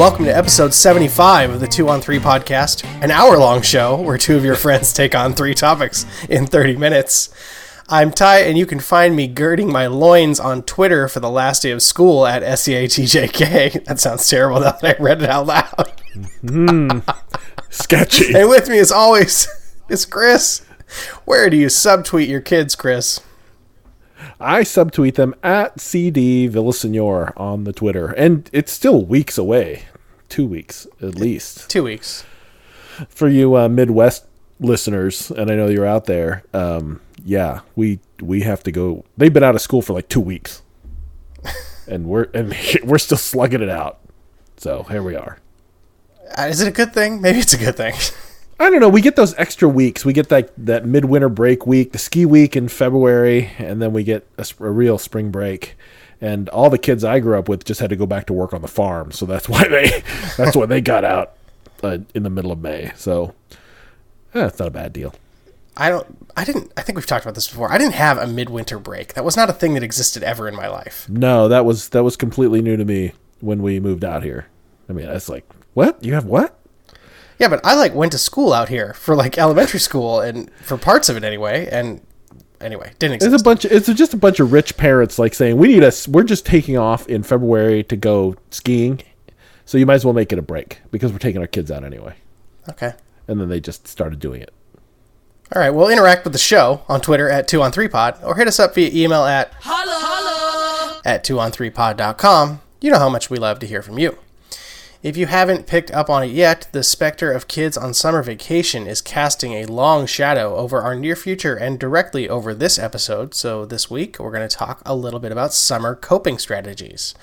Welcome to episode 75 of the 2 on 3 podcast, an hour long show where two of your friends take on three topics in 30 minutes. I'm Ty, and you can find me girding my loins on Twitter for the last day of school at SEATJK. That sounds terrible now that I read it out loud. Mm-hmm. Sketchy. And with me, as always, is Chris. Where do you subtweet your kids, Chris? I subtweet them at CD Villasenor on the Twitter, and it's still weeks away, two weeks at least. Two weeks. For you uh, Midwest listeners, and I know you're out there. Um, yeah, we we have to go. They've been out of school for like two weeks, and we're and we're still slugging it out. So here we are. Uh, is it a good thing? Maybe it's a good thing. I don't know. We get those extra weeks. We get that that midwinter break week, the ski week in February, and then we get a, a real spring break. And all the kids I grew up with just had to go back to work on the farm, so that's why they that's why they got out uh, in the middle of May. So eh, it's not a bad deal. I don't. I didn't. I think we've talked about this before. I didn't have a midwinter break. That was not a thing that existed ever in my life. No, that was that was completely new to me when we moved out here. I mean, it's like, what? You have what? Yeah, but I like went to school out here for like elementary school and for parts of it anyway. And anyway, didn't exist. It's a bunch. Of, it's just a bunch of rich parents like saying we need us. We're just taking off in February to go skiing, so you might as well make it a break because we're taking our kids out anyway. okay. And then they just started doing it. All right. Well, interact with the show on Twitter at two on three pod or hit us up via email at hello at two on three pod.com. You know how much we love to hear from you. If you haven't picked up on it yet, the specter of kids on summer vacation is casting a long shadow over our near future and directly over this episode. So, this week we're going to talk a little bit about summer coping strategies.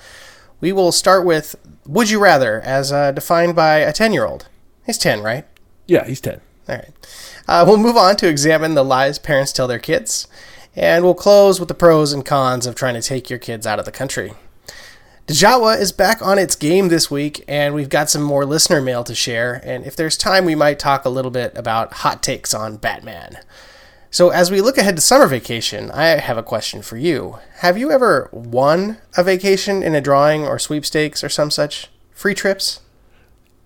We will start with Would You Rather, as uh, defined by a 10 year old. He's 10, right? Yeah, he's ten. All right. Uh, we'll move on to examine the lies parents tell their kids. And we'll close with the pros and cons of trying to take your kids out of the country. Djawa is back on its game this week, and we've got some more listener mail to share. And if there's time, we might talk a little bit about hot takes on Batman. So, as we look ahead to summer vacation, I have a question for you. Have you ever won a vacation in a drawing or sweepstakes or some such? Free trips?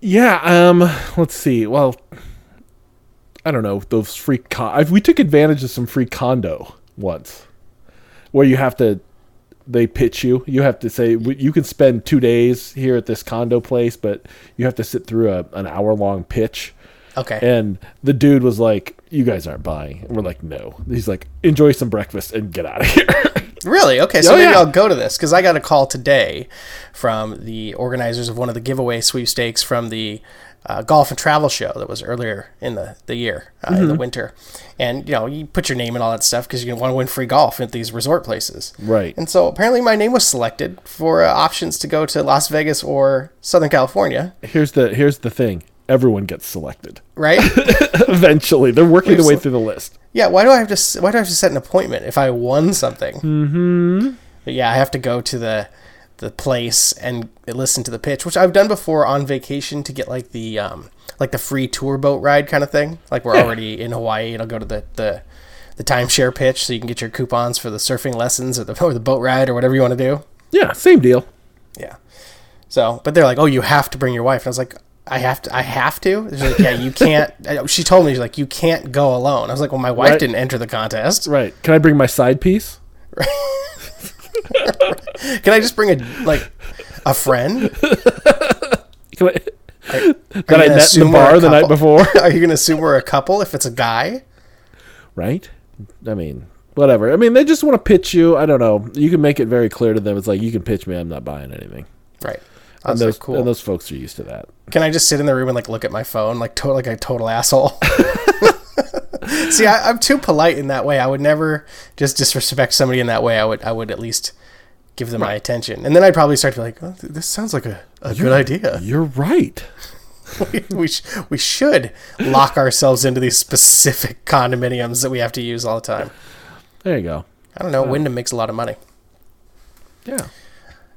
Yeah. Um. Let's see. Well, I don't know those free. Con- we took advantage of some free condo once, where you have to. They pitch you. You have to say you can spend two days here at this condo place, but you have to sit through a, an hour long pitch. Okay. And the dude was like, "You guys aren't buying." And we're like, "No." He's like, "Enjoy some breakfast and get out of here." Really? Okay, so Oh, maybe yeah. I'll go to this because I got a call today from the organizers of one of the giveaway sweepstakes from the uh, golf and travel show that was earlier in the, the year, uh, Mm-hmm. in the winter. And, you know, you put your name and all that stuff because you want to win free golf at these resort places. Right. And so apparently my name was selected for uh, options to go to Las Vegas or Southern California, here's the here's the thing. Everyone gets selected. right? Eventually, they're working their way through the list. Yeah, why do I have to? Why do I have to set an appointment if I won something? Mm-hmm. But yeah, I have to go to the the place and listen to the pitch, which I've done before on vacation to get like the um like the free tour boat ride kind of thing. Like we're already in Hawaii, and I'll go to the the the timeshare pitch so you can get your coupons for the surfing lessons or the or the boat ride or whatever you want to do. Yeah, same deal. Yeah. So, but they're like, "Oh, you have to bring your wife." And I was like, "I have to. I have to." She's like, "Yeah, you can't." She told me, "She's like, you can't go alone." I was like, "Well, my wife Right. didn't enter the contest." Right. Can I bring my side piece? Can I just bring a like a friend? Can I, Are that I met in the bar the night before? Are you going to assume we're a couple if it's a guy? right? I mean, whatever. I mean, they just want to pitch you. I don't know. You can make it very clear to them. It's like you can pitch me. I'm not buying anything. Right. I And those, cool. and those folks are used to that. Can I just sit in the room and like look at my phone like to- like a total asshole? See, I, I'm too polite in that way. I would never just disrespect somebody in that way. I would I would at least give them my attention, and then I'd probably start to be like, oh, th- "This sounds like a, a good idea." You're right. we sh- we should lock ourselves into these specific condominiums that we have to use all the time. There you go. I don't know. Wyndham makes a lot of money. Yeah.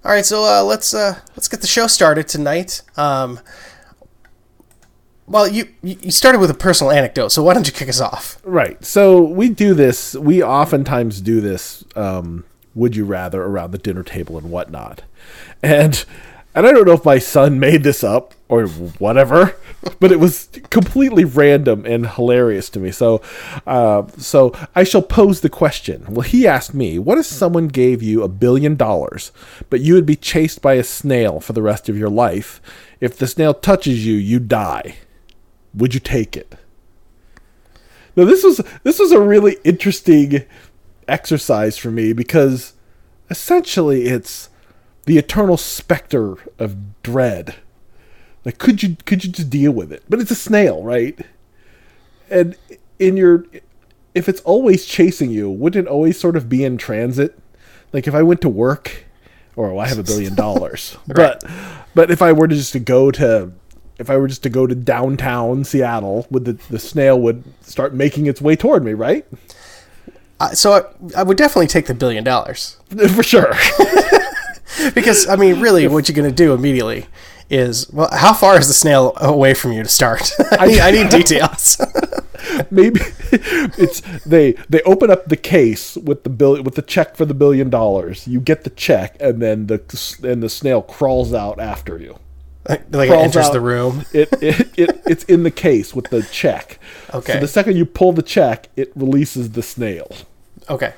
All right, so uh, let's uh, let's get the show started tonight. Um, well, you you started with a personal anecdote, so why don't you kick us off? Right. So we do this. We oftentimes do this. Um, would you rather around the dinner table and whatnot, and and I don't know if my son made this up or whatever, but it was completely random and hilarious to me. So, uh, so I shall pose the question. Well, he asked me, "What if someone gave you a billion dollars, but you would be chased by a snail for the rest of your life? If the snail touches you, you die. Would you take it?" Now, this was this was a really interesting exercise for me because essentially it's the eternal specter of dread. Like, could you could you just deal with it? But it's a snail, right? And in your, if it's always chasing you, wouldn't it always sort of be in transit? Like if I went to work, or well, I have a billion dollars, right. but but if I were to just to go to, if I were just to go to downtown Seattle, would the the snail would start making its way toward me, right? Uh, so I, I would definitely take the billion dollars for sure. because I mean, really, what you're going to do immediately is well, how far is the snail away from you to start? I, need, I need details. Maybe it's they they open up the case with the bill with the check for the billion dollars. You get the check, and then the and the snail crawls out after you. Like, like it enters out, the room. It, it, it it's in the case with the check. Okay. So the second you pull the check, it releases the snail. Okay.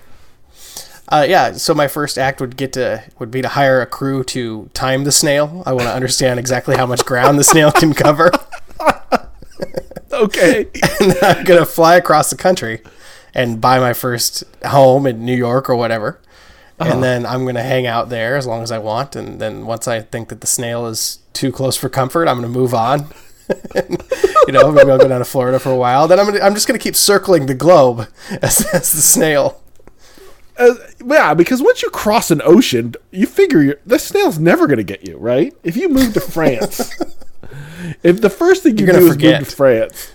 Uh, yeah, so my first act would get to would be to hire a crew to time the snail. I want to understand exactly how much ground the snail can cover. okay. and I'm gonna fly across the country and buy my first home in New York or whatever. Uh-huh. And then I'm gonna hang out there as long as I want. And then once I think that the snail is too close for comfort, I'm gonna move on. you know, maybe I'll go down to Florida for a while. Then I'm gonna, I'm just gonna keep circling the globe as, as the snail. Uh, yeah, because once you cross an ocean, you figure the snail's never going to get you, right? If you move to France, if the first thing you're do is forget. move to France,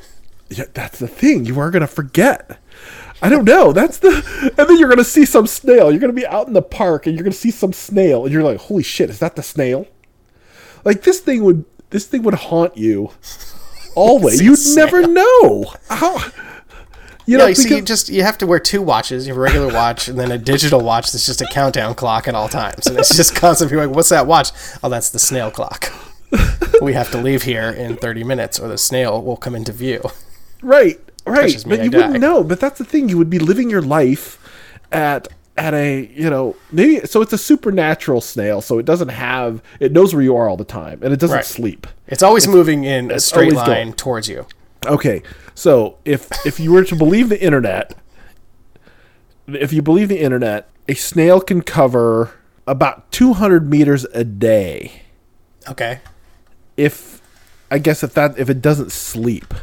yeah, that's the thing. You are going to forget. I don't know. That's the, and then you're going to see some snail. You're going to be out in the park and you're going to see some snail, and you're like, "Holy shit, is that the snail?" Like this thing would, this thing would haunt you always. You'd never know how you know, yeah, so you just you have to wear two watches. You have a regular watch and then a digital watch that's just a countdown clock at all times, and it's just constantly like, "What's that watch?" Oh, that's the snail clock. we have to leave here in thirty minutes, or the snail will come into view. Right, right. but I you die. wouldn't know. But that's the thing. You would be living your life at at a you know maybe so it's a supernatural snail so it doesn't have it knows where you are all the time and it doesn't right. sleep it's always it's, moving in a straight line going. towards you okay so if if you were to believe the internet, if you believe the internet, a snail can cover about 200 meters a day. Okay. If I guess if that if it doesn't sleep.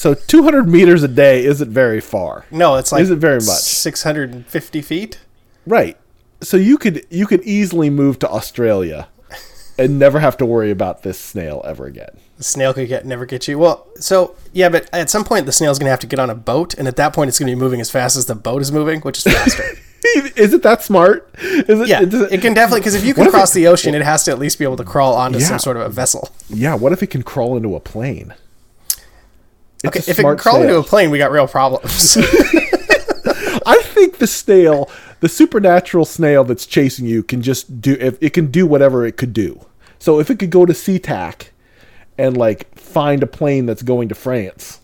So 200 meters a day isn't very far. No, it's like isn't very much. 650 feet. Right. So you could you could easily move to Australia and never have to worry about this snail ever again. The snail could get never get you. Well, so yeah, but at some point the snail's gonna have to get on a boat, and at that point it's gonna be moving as fast as the boat is moving, which is faster. is it that smart? Is it, yeah, it, it can definitely because if you can cross it, the ocean, it has to at least be able to crawl onto yeah, some sort of a vessel. Yeah. What if it can crawl into a plane? It's okay, if it can crawl snail. into a plane, we got real problems. I think the snail, the supernatural snail that's chasing you, can just do. If it can do whatever it could do. So if it could go to SeaTac and like find a plane that's going to France,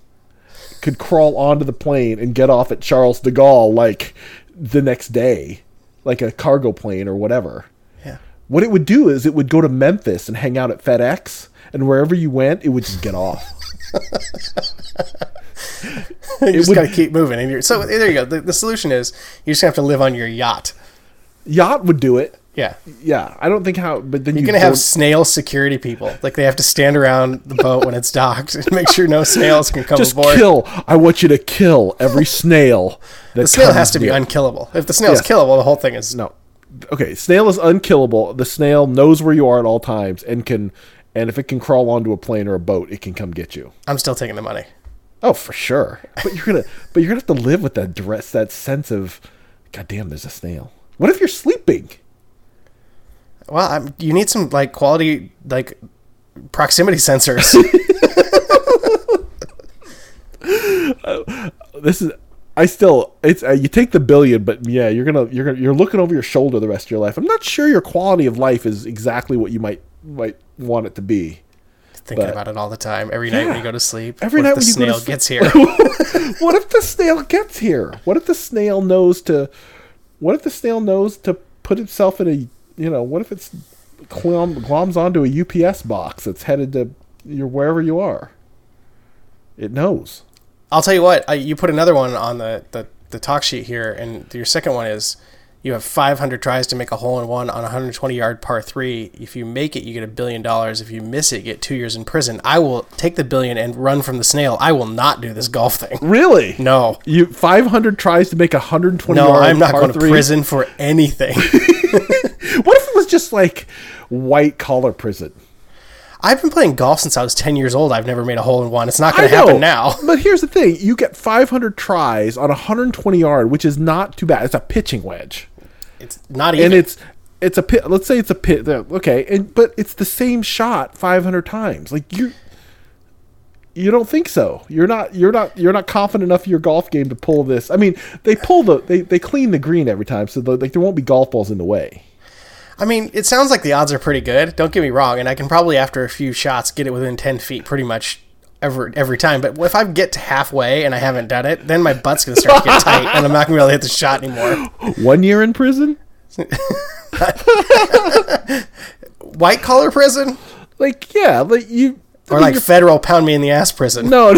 could crawl onto the plane and get off at Charles de Gaulle like the next day, like a cargo plane or whatever. Yeah. What it would do is it would go to Memphis and hang out at FedEx, and wherever you went, it would just get off. you just got to keep moving. And you're, so there you go. The, the solution is you just have to live on your yacht. Yacht would do it. Yeah, yeah. I don't think how, but then you're you gonna have snail security people. Like they have to stand around the boat when it's docked and make sure no snails can come aboard. Just aboard. kill. I want you to kill every snail. the snail has to be unkillable. If the snail is killable, the whole thing is no. Okay, snail is unkillable. The snail knows where you are at all times and can, and if it can crawl onto a plane or a boat, it can come get you. I'm still taking the money. Oh, for sure. But you're gonna, but you're gonna have to live with that dress, that sense of, God damn, there's a snail. What if you're sleeping? Well, I'm, you need some like quality like proximity sensors. uh, this is I still it's uh, you take the billion, but yeah, you're gonna you're gonna you're looking over your shoulder the rest of your life. I'm not sure your quality of life is exactly what you might might want it to be. Thinking but, about it all the time, every night when you go to sleep. Every night when the you snail go to gets here. what if the snail gets here? What if the snail knows to? What if the snail knows to put itself in a you know? What if it's glom, gloms onto a UPS box that's headed to your wherever you are? It knows. I'll tell you what. I, you put another one on the, the the talk sheet here, and your second one is you have 500 tries to make a hole in one on a 120 yard par three. If you make it, you get a billion dollars. If you miss it, you get two years in prison. I will take the billion and run from the snail. I will not do this golf thing. Really? No. You 500 tries to make a 120 no, yard. I'm not going to prison for anything. what if it was just like white collar prison? I've been playing golf since I was 10 years old. I've never made a hole in one. It's not going to happen now. But here's the thing you get 500 tries on 120 yard, which is not too bad. It's a pitching wedge. It's not even. And it's it's a pit. Let's say it's a pit. Okay, and but it's the same shot 500 times. Like you, you don't think so. You're not. You're not. You're not confident enough in your golf game to pull this. I mean, they pull the. They they clean the green every time, so the, like there won't be golf balls in the way. I mean, it sounds like the odds are pretty good. Don't get me wrong, and I can probably after a few shots get it within 10 feet pretty much every every time. But if I get to halfway and I haven't done it, then my butt's gonna start to get tight, and I'm not gonna be able to hit the shot anymore. One year in prison. White collar prison. Like yeah, like you. Or I mean, like federal pound me in the ass prison. No,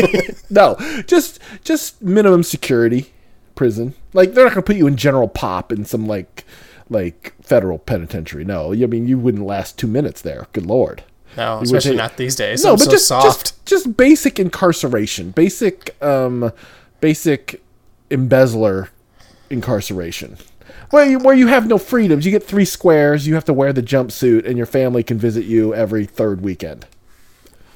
no, just just minimum security prison. Like they're not gonna put you in general pop in some like like federal penitentiary. No, I mean you wouldn't last two minutes there. Good lord. No, especially not these days. No, I'm but so just, soft. just just basic incarceration, basic um, basic embezzler incarceration. Where you, where you have no freedoms. You get three squares. You have to wear the jumpsuit, and your family can visit you every third weekend.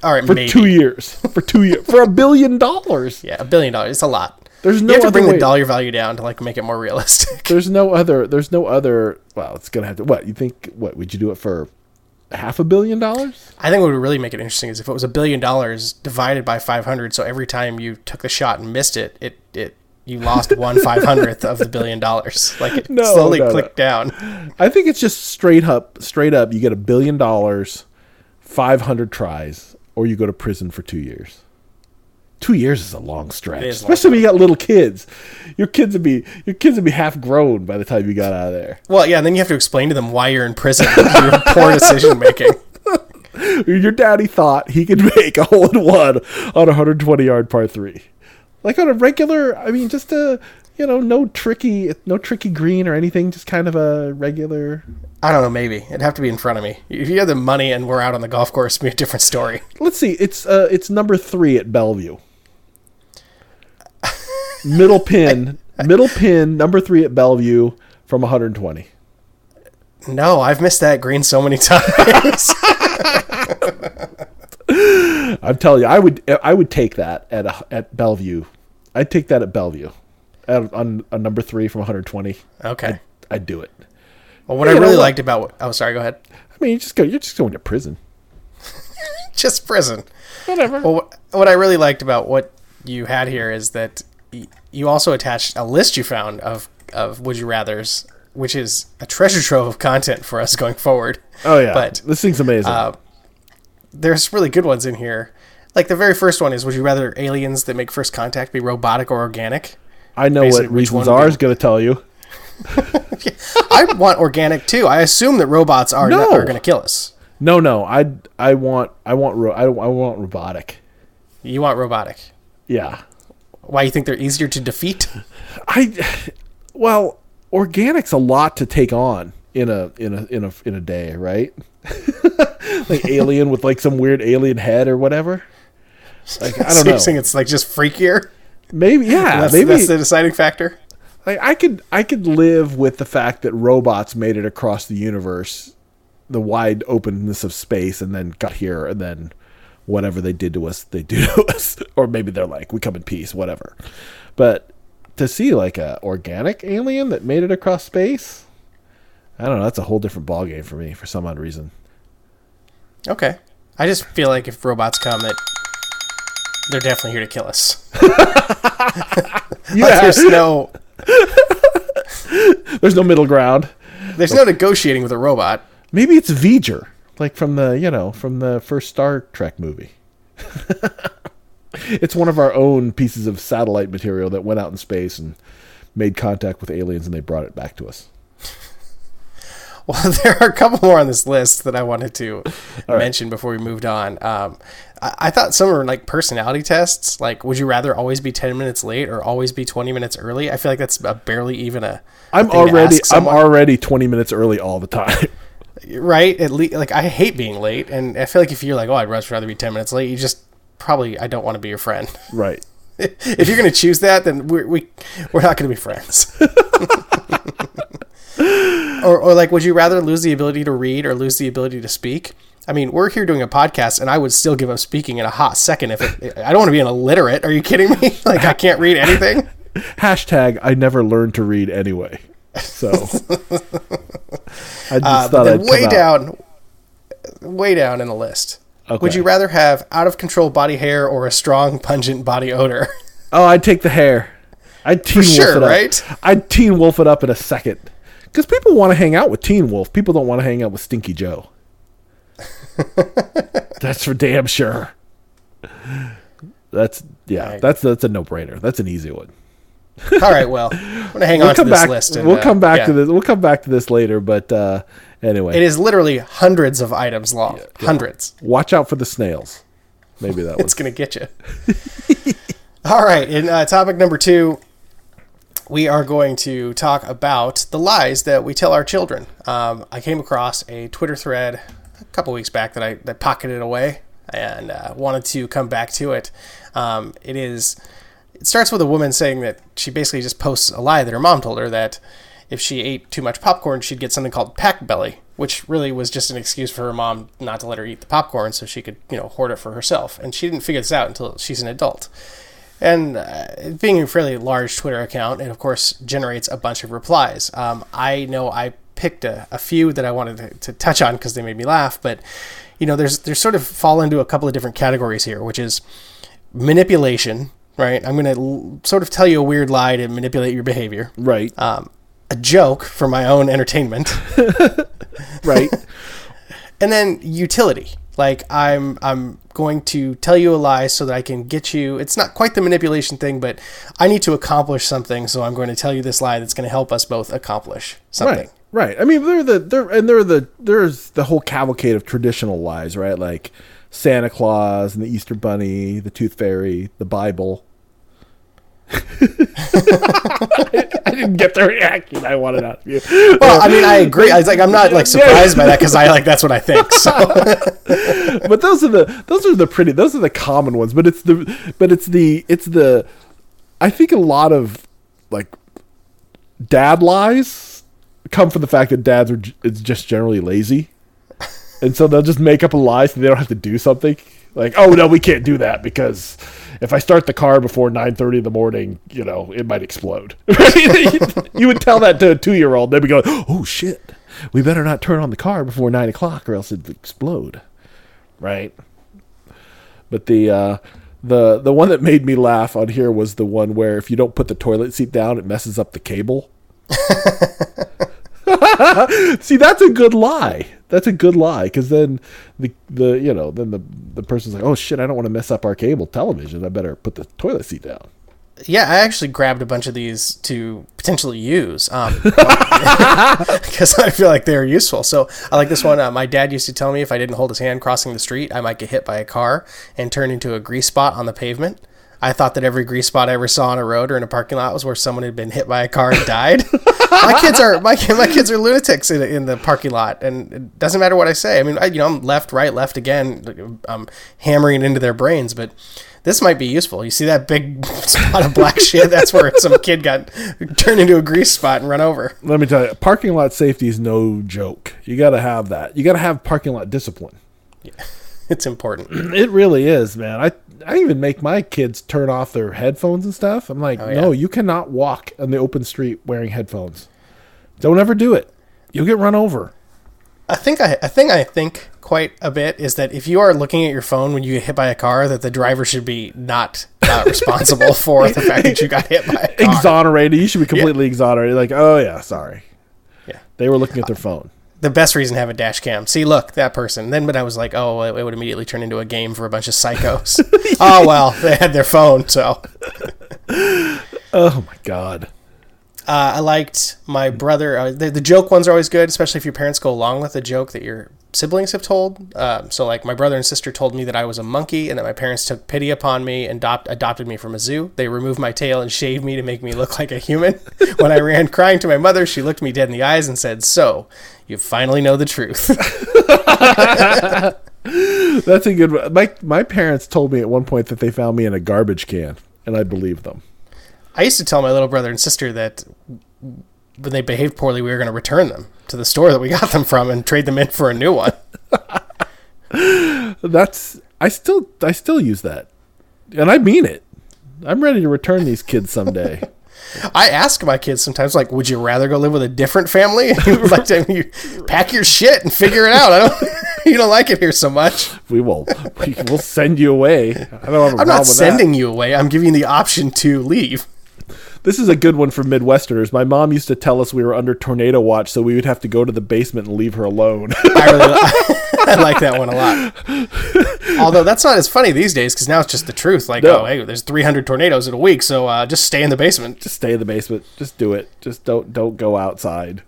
All right, for maybe. two years. For two years. for a billion dollars. Yeah, a billion dollars. It's a lot. There's no you have to bring way. the dollar value down to like make it more realistic. There's no other. There's no other. Well, it's gonna have to. What you think? What would you do it for? Half a billion dollars? I think what would really make it interesting is if it was a billion dollars divided by 500. So every time you took the shot and missed it, it, it you lost one five hundredth of the billion dollars. Like it no, slowly no, clicked no. down. I think it's just straight up, straight up. You get a billion dollars, 500 tries, or you go to prison for two years two years is a long stretch, especially long when you got little kids. Your kids would be your kids would be half grown by the time you got out of there. Well, yeah, and then you have to explain to them why you're in prison. your poor decision making. Your daddy thought he could make a hole in one on a 120 yard par three, like on a regular. I mean, just a you know, no tricky, no tricky green or anything. Just kind of a regular. I don't know. Maybe it'd have to be in front of me. If you had the money and we're out on the golf course, it'd be a different story. Let's see. It's uh, it's number three at Bellevue middle pin, middle pin, number three at Bellevue from 120. No, I've missed that green so many times. I'm telling you, I would I would take that at a, at Bellevue. I'd take that at Bellevue, at, on, on number three from 120. Okay, I'd, I'd do it. Well, what I really liked about oh, sorry, go ahead. I mean, you just go. You're just going to prison. just prison. Whatever. Well, what I really liked about what you had here is that you also attached a list you found of of would you rather's, which is a treasure trove of content for us going forward. Oh yeah, but this thing's amazing. Uh, there's really good ones in here. Like the very first one is: Would you rather aliens that make first contact be robotic or organic? I know Basically, what reasons are is going to tell you. I want organic too. I assume that robots are no. are going to kill us. No, no. I I want I want ro- I, I want robotic. You want robotic? Yeah. Why you think they're easier to defeat? I well, organic's a lot to take on in a in a in a in a day, right? like alien with like some weird alien head or whatever. Like I don't so know. Saying it's like just freakier. Maybe yeah. that's, maybe that's the deciding factor. Like I could I could live with the fact that robots made it across the universe, the wide openness of space, and then got here, and then whatever they did to us, they do to us. or maybe they're like, we come in peace, whatever. But to see like a organic alien that made it across space, I don't know. That's a whole different ballgame for me for some odd reason. Okay, I just feel like if robots come, that they're definitely here to kill us. Yeah. Like there's no there's no middle ground. There's no negotiating with a robot. Maybe it's V'ger, like from the you know from the first Star Trek movie. it's one of our own pieces of satellite material that went out in space and made contact with aliens, and they brought it back to us. Well, there are a couple more on this list that I wanted to right. mention before we moved on. Um, I, I, thought some were like personality tests. Like, would you rather always be ten minutes late or always be twenty minutes early? I feel like that's barely even a. I'm already I'm already twenty minutes early all the time. Right? At least, like I hate being late, and I feel like if you're like, oh, I'd much rather be ten minutes late, you just probably I don't want to be your friend. Right. if you're going to choose that, then we're, we we're not going to be friends. or, or like, would you rather lose the ability to read or lose the ability to speak? I mean, we're here doing a podcast, and I would still give up speaking in a hot second if it, I don't want to be an illiterate. Are you kidding me? Like, I can't read anything. Hashtag I never learned to read anyway. So I just uh, thought I'd way down, way down in the list. Okay. Would you rather have out of control body hair or a strong, pungent body odor? Oh, I'd take the hair. I'd teen For wolf sure, it up. right? I'd teen wolf it up in a second. Because people want to hang out with Teen Wolf. People don't want to hang out with Stinky Joe. that's for damn sure. That's yeah. That's that's a no brainer. That's an easy one. All right, well, I'm gonna hang we'll on to this back, list. And, we'll uh, come back yeah. to this. We'll come back to this later, but uh, anyway, it is literally hundreds of items long. Yeah, yeah. Hundreds. Watch out for the snails. Maybe that. it's gonna get you. All right, in uh, topic number two, we are going to talk about the lies that we tell our children. Um, I came across a Twitter thread a couple weeks back that I that pocketed away and uh, wanted to come back to it. Um, it is it starts with a woman saying that she basically just posts a lie that her mom told her that if she ate too much popcorn, she'd get something called pack belly, which really was just an excuse for her mom not to let her eat the popcorn so she could, you know, hoard it for herself. And she didn't figure this out until she's an adult. And uh, being a fairly large Twitter account, it of course generates a bunch of replies. Um, I know I picked a, a, few that I wanted to, to touch on because they made me laugh, but you know, there's there's sort of fall into a couple of different categories here, which is manipulation, right? I'm going to l- sort of tell you a weird lie to manipulate your behavior. Right. Um, a joke for my own entertainment. right. and then utility. Like I'm I'm going to tell you a lie so that I can get you it's not quite the manipulation thing, but I need to accomplish something, so I'm going to tell you this lie that's going to help us both accomplish something. Right. Right. I mean, they're the they're and they're the there's the whole cavalcade of traditional lies, right? Like Santa Claus and the Easter Bunny, the Tooth Fairy, the Bible. I didn't get the reaction I wanted out of you. Well, I mean, I agree. I was like, I'm not like surprised by that because I like that's what I think. So, but those are the those are the pretty those are the common ones. But it's the but it's the it's the I think a lot of like dad lies come from the fact that dads are it's just generally lazy and so they'll just make up a lie so they don't have to do something. Like, oh no, we can't do that because if I start the car before nine thirty in the morning, you know, it might explode. you would tell that to a two year old, they'd be going, "Oh shit, we better not turn on the car before nine o'clock or else it'd explode." Right. But the uh, the the one that made me laugh on here was the one where if you don't put the toilet seat down, it messes up the cable. See, that's a good lie. That's a good lie because then the the you know then the the person's like, oh shit, I don't want to mess up our cable television. I better put the toilet seat down. Yeah, I actually grabbed a bunch of these to potentially use because um, I feel like they're useful. So I like this one. Uh, my dad used to tell me if I didn't hold his hand crossing the street, I might get hit by a car and turn into a grease spot on the pavement. I thought that every grease spot I ever saw on a road or in a parking lot was where someone had been hit by a car and died. my kids are my my kids are lunatics in, in the parking lot, and it doesn't matter what I say. I mean, I, you know, I'm left, right, left again. I'm hammering into their brains, but this might be useful. You see that big spot of black shit? That's where some kid got turned into a grease spot and run over. Let me tell you, parking lot safety is no joke. You got to have that. You got to have parking lot discipline. Yeah. It's important. It really is, man. I I even make my kids turn off their headphones and stuff. I'm like, oh, yeah. no, you cannot walk on the open street wearing headphones. Don't ever do it. You'll get run over. I think I, I think I think quite a bit is that if you are looking at your phone when you get hit by a car, that the driver should be not not responsible for the fact that you got hit by a car. Exonerated. You should be completely exonerated. Like, oh yeah, sorry. Yeah. They were looking at their phone. The best reason to have a dash cam. See, look, that person. Then, but I was like, oh, it, would immediately turn into a game for a bunch of psychos. oh well, they had their phone, so. Oh my god. Uh, I liked my brother. Uh, the, the joke ones are always good, especially if your parents go along with the joke that your siblings have told. Um, so, like, my brother and sister told me that I was a monkey and that my parents took pity upon me and adopt, adopted me from a zoo. They removed my tail and shaved me to make me look like a human. when I ran crying to my mother, she looked me dead in the eyes and said, So, you finally know the truth. That's a good one. My my parents told me at one point that they found me in a garbage can, and I believed them. I used to tell my little brother and sister that when they behaved poorly, we were going to return them to the store that we got them from and trade them in for a new one. That's I still I still use that, and I mean it. I'm ready to return these kids someday. I ask my kids sometimes, like, "Would you rather go live with a different family? like, you pack your shit and figure it out. I don't, you don't like it here so much. we will we will send you away. I don't have a I'm problem not sending you away. I'm giving you the option to leave. This is a good one for Midwesterners. My mom used to tell us we were under tornado watch, so we would have to go to the basement and leave her alone. I really, I like that one a lot. Although that's not as funny these days because now it's just the truth. Like, No. oh, hey, there's 300 tornadoes in a week, so uh, just stay in the basement. Just stay in the basement. Just do it. Just don't don't go outside.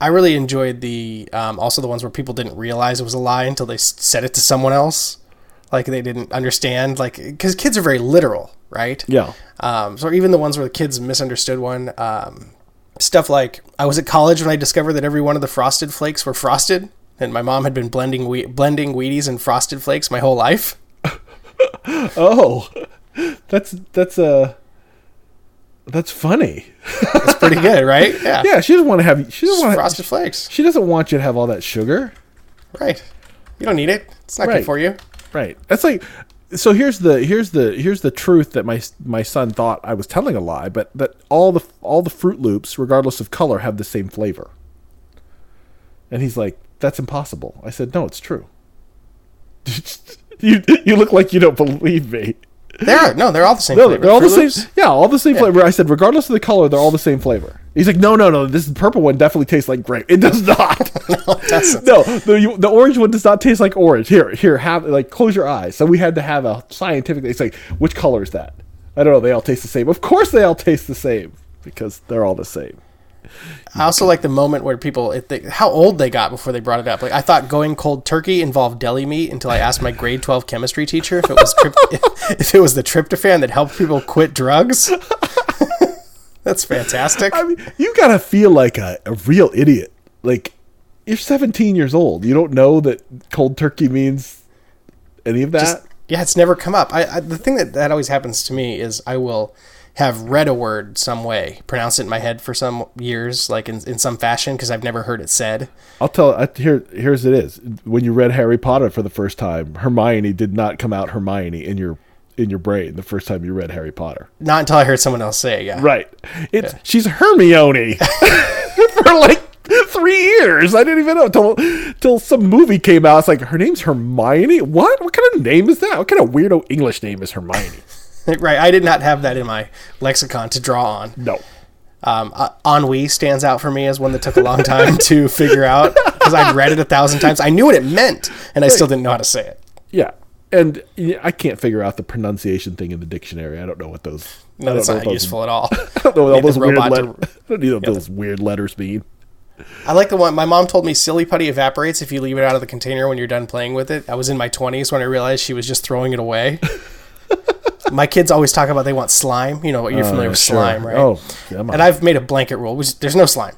I really enjoyed the um, also the ones where people didn't realize it was a lie until they said it to someone else, like they didn't understand, like because kids are very literal, right? Yeah. Um, so even the ones where the kids misunderstood one, um, stuff like I was at college when I discovered that every one of the frosted flakes were frosted, and my mom had been blending we- blending Wheaties and frosted flakes my whole life. Oh, that's that's uh that's funny. That's pretty good, right? Yeah, Yeah, she doesn't want to have. She doesn't want. frosted flakes, She doesn't want you to have all that sugar. right? You don't need it. It's not Right. good for you. Right. That's like. So here's the here's the here's the truth that my my son thought I was telling a lie, but that all the all the Froot Loops, regardless of color, have the same flavor. And he's like, "That's impossible." I said, "No, it's true." you you look like you don't believe me. They're no, they're all the same. No, flavor. they're all the Froot same. Loops? Yeah, all the same flavor. I said, regardless of the color, they're all the same flavor. He's like, no, no, no. This purple one definitely tastes like grape. It does not. No, the you- the orange one does not taste like orange. Here, here, have like close your eyes. So we had to have a scientific. It's like, which color is that? I don't know. They all taste the same. Of course, they all taste the same because they're all the same. I also like the moment where people, if they, how old they got before they brought it up. Like I thought going cold turkey involved deli meat until I asked my grade twelve chemistry teacher if it was trip, if it was the tryptophan that helped people quit drugs. That's fantastic. I mean, you gotta feel like a, a real idiot. Like you're 17 years old. You don't know that cold turkey means any of that. Just- yeah, it's never come up. I, I the thing that that always happens to me is I will have read a word some way, pronounce it in my head for some years, like in, in some fashion, because I've never heard it said. I'll tell. I, here, here's it is. When you read Harry Potter for the first time, Hermione did not come out Hermione in your in your brain the first time you read Harry Potter. Not until I heard someone else say it. Yeah. Right. It's she's Hermione for like three years. I didn't even know till till some movie came out. It's like her name's Hermione. What? What kind of name is that? What kind of weirdo English name is Hermione? Right. I did not have that in my lexicon to draw on. No. Um, uh, ennui stands out for me as one that took a long time to figure out because I'd read it a thousand times. I knew what it meant, and I still didn't know how to say it. Yeah. And I can't figure out the pronunciation thing in the dictionary. I don't know what those. No, that's not those- useful at all. I don't know what all those weird letters. to- I don't know what those weird letters mean. I like the one my mom told me silly putty evaporates if you leave it out of the container when you're done playing with it. I was in my 20s when I realized she was just throwing it away. my kids always talk about they want slime. You know, you're uh, familiar with sure. slime, right? Oh, yeah. And I've made a blanket rule, which there's no slime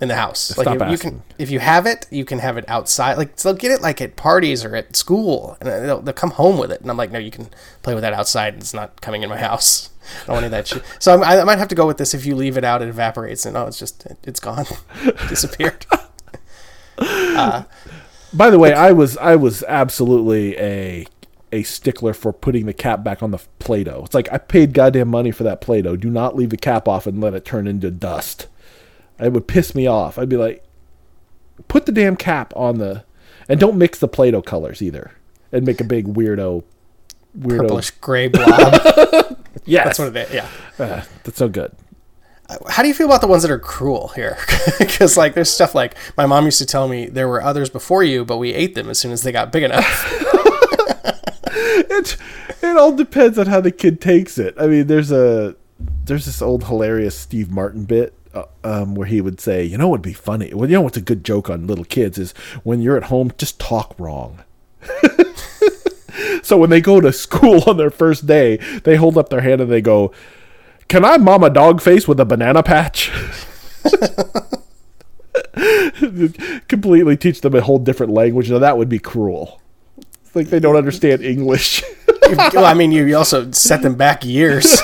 in the house. like stop you, you can, if you have it, you can have it outside. Like they'll get it like at parties or at school, and they'll, they'll come home with it. And I'm like, no, you can play with that outside. It's not coming in my house. I don't want any of that shit. So I'm, I might have to go with this. If you leave it out, it evaporates, and oh, it's just it, it's gone, disappeared. Uh, By the way, I was I was absolutely a a stickler for putting the cap back on the Play-Doh. It's like I paid goddamn money for that Play-Doh. Do not leave the cap off and let it turn into dust. It would piss me off. I'd be like, put the damn cap on the, and don't mix the Play-Doh colors either, and make a big weirdo, weirdo. Purplish gray blob. yeah, That's what it is. Yeah. Uh, that's so good. How do you feel about the ones that are cruel here? Because like there's stuff like my mom used to tell me there were others before you, but we ate them as soon as they got big enough. it it all depends on how the kid takes it. I mean, there's a there's this old hilarious Steve Martin bit uh, um, where he would say, you know, what'd be funny. Well, you know what's a good joke on little kids is when you're at home, just talk wrong. so when they go to school on their first day, they hold up their hand and they go, "Can I mom a dog face with a banana patch?" Completely teach them a whole different language. Now that would be cruel. It's like they don't understand English. well, I mean, you, you also set them back years.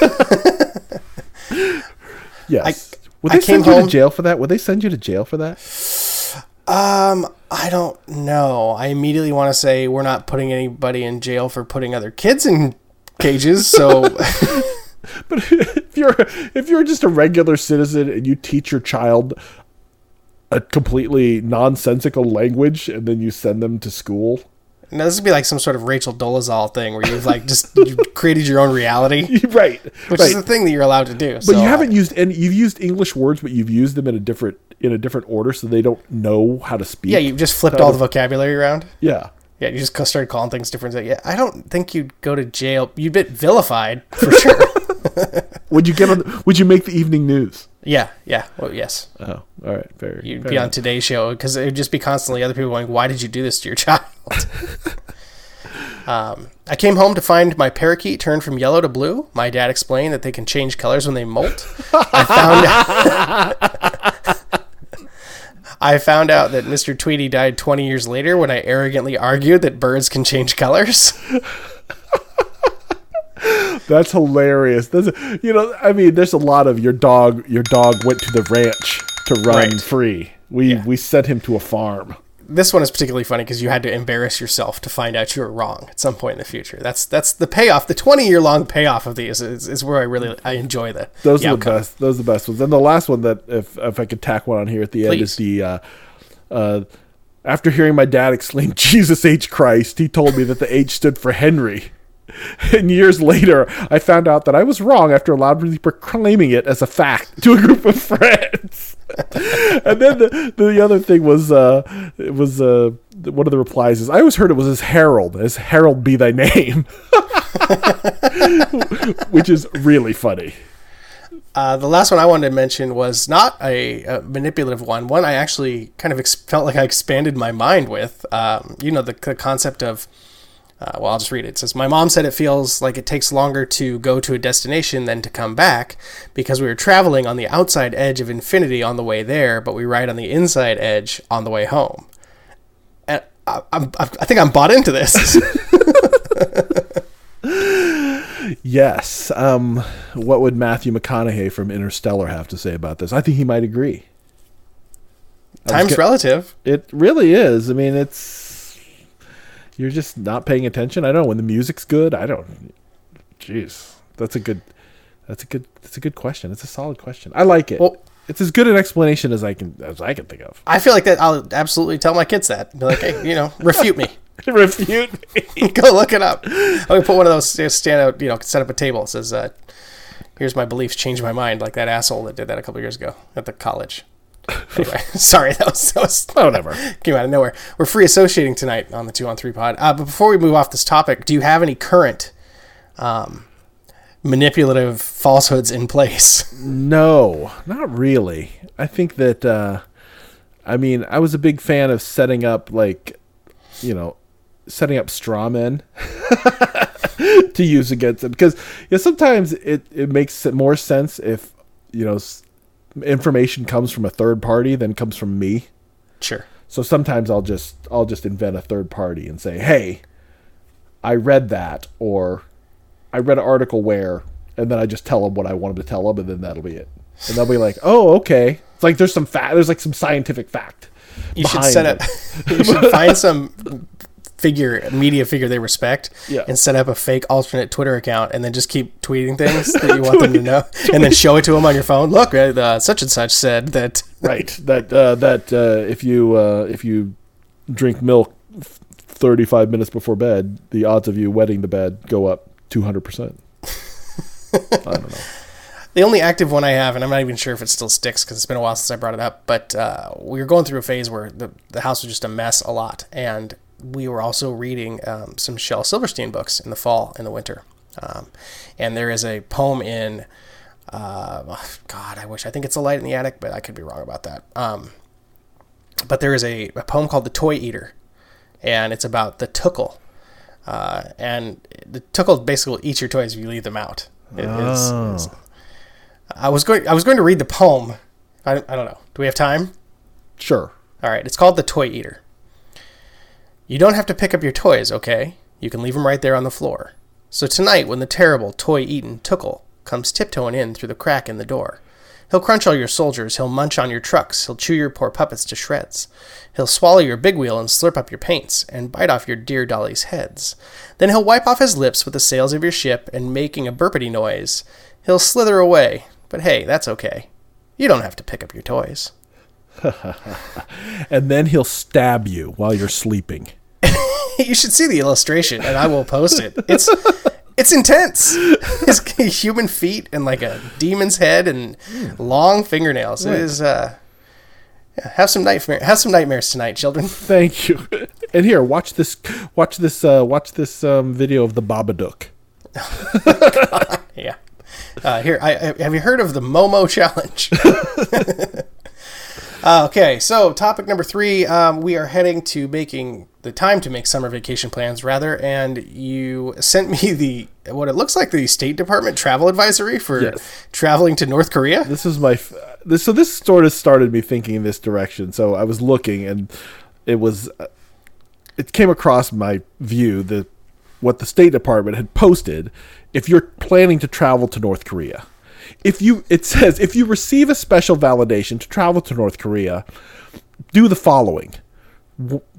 yes. I- Would they send you home- to jail for that? Would they send you to jail for that? Um, I don't know. I immediately want to say we're not putting anybody in jail for putting other kids in cages. So But if you're if you're just a regular citizen and you teach your child a completely nonsensical language and then you send them to school, now this would be like some sort of Rachel Dolezal thing where you've like just you created your own reality, right? which right. is the thing that you're allowed to do. but so you haven't uh, used any. You've used English words, but you've used them in a different in a different order, so they don't know how to speak. Yeah, you just flipped all of- the vocabulary around. yeah. Yeah, you just started calling things different. Yeah, I don't think you'd go to jail. You'd get vilified for sure. Would you get on? Would you make the evening news? Yeah, yeah. Well, yes. Oh, all right, fair. You'd fair be on. Today's Show because it would just be constantly other people going, "Why did you do this to your child?" um, I came home to find my parakeet turned from yellow to blue. My dad explained that they can change colors when they molt. I found I found out that Mr. Tweety died 20 years later when I arrogantly argued that birds can change colors. That's hilarious. That's you know, I mean, there's a lot of your dog. Your dog went to the ranch to run Right. free. We Yeah. we sent him to a farm. this one is particularly funny because you had to embarrass yourself to find out you were wrong at some point in the future. That's that's the payoff. The twenty year long payoff of these is, is where I really I enjoy the Those the are the best. Those are the best ones. And the last one that, if if I could tack one on here at the end, is the. Uh, uh, after hearing my dad exclaim "Jesus H Christ," he told me that the H stood for Henry. And years later, I found out that I was wrong after loudly proclaiming it as a fact to a group of friends. and then the, the other thing was, uh, it was uh, one of the replies is, "I always heard it was as Harold, as Harold be thy name," which is really funny. Uh, the last one I wanted to mention was not a, a manipulative one. One I actually kind of ex- felt like I expanded my mind with. Um, you know, the, the concept of, uh, well, I'll just read it. It says, My mom said it feels like it takes longer to go to a destination than to come back because we were traveling on the outside edge of infinity on the way there, but we ride on the inside edge on the way home. And I, I'm, I think I'm bought into this. Yes. Um, what would Matthew McConaughey from Interstellar have to say about this? I think he might agree. Time's relative. It really is. I mean, it's you're just not paying attention. I don't know when the music's good. I don't. Jeez, that's a good. That's a good. That's a good question. It's a solid question. I like it. Well- it's as good an explanation as I can as I can think of. I feel like that. I'll absolutely tell my kids that. Be like, hey, you know, refute me. Refute me. Go look it up. I'm gonna put one of those stand out. You know, set up a table. It says, uh, "Here's my beliefs. Change my mind." Like that asshole that did that a couple years ago at the college. Anyway, sorry, that was that was whatever. came out of nowhere. We're free associating tonight on the two on three pod. Uh, but before we move off this topic, do you have any current um, manipulative falsehoods in place? No, not really. I think that uh I mean, I was a big fan of setting up like you know, setting up straw men to use against them because you know, sometimes it it makes more sense if you know information comes from a third party than comes from me. Sure. So sometimes I'll just I'll just invent a third party and say, "Hey, I read that," or "I read an article where," and then I just tell them what I want them to tell them, and then that'll be it. And they'll be like, "Oh, okay." It's like there's some fact. There's like some scientific fact. You should set it. up. you should find some figure, media figure they respect, Yeah. and set up a fake alternate Twitter account, and then just keep tweeting things that you want them to know, and then show it to them on your phone. Look, uh, such and such said that. right. That uh, that uh, if you uh, if you drink milk 35 minutes before bed, the odds of you wetting the bed go up 200 percent. I don't know. The only active one I have, and I'm not even sure if it still sticks because it's been a while since I brought it up, but uh, we were going through a phase where the, the house was just a mess a lot. And we were also reading um, some Shel Silverstein books in the fall and the winter. Um, and there is a poem in, uh, God, I wish, I think it's A Light in the Attic, but I could be wrong about that. Um, but there is a, a, poem called The Toy Eater, and it's about the Tookle. Uh, and the Tookle basically will eat your toys if you leave them out. It oh. is, I was going. I was going to read the poem. I, I don't know. Do we have time? Sure. All right. It's called the Toy Eater. You don't have to pick up your toys, okay? You can leave them right there on the floor. So tonight, when the terrible toy-eaten Tookle comes tiptoeing in through the crack in the door, he'll crunch all your soldiers, he'll munch on your trucks, he'll chew your poor puppets to shreds. He'll swallow your big wheel and slurp up your paints, and bite off your dear dollies' heads. Then he'll wipe off his lips with the sails of your ship, and making a burpity noise, he'll slither away, but hey, that's okay. You don't have to pick up your toys. and then he'll stab you while you're sleeping. you should see the illustration, and I will post it. It's it's intense. His human feet and like a demon's head and long fingernails. It is. Uh, yeah, have some nightmare. Have some nightmares tonight, children. Thank you. And here, watch this. Watch this. Uh, watch this um, video of the Babadook. yeah. Uh, here, I, I, have you heard of the Momo Challenge? Uh, okay, so topic number three. Um, we are heading to making the time to make summer vacation plans, rather, and you sent me the what it looks like the State Department travel advisory for yes. traveling to North Korea. This is my this, so this sort of started me thinking in this direction. So I was looking, and it was it came across my view that what the State Department had posted if you're planning to travel to North Korea. If you it says if you receive a special validation to travel to North Korea, do the following.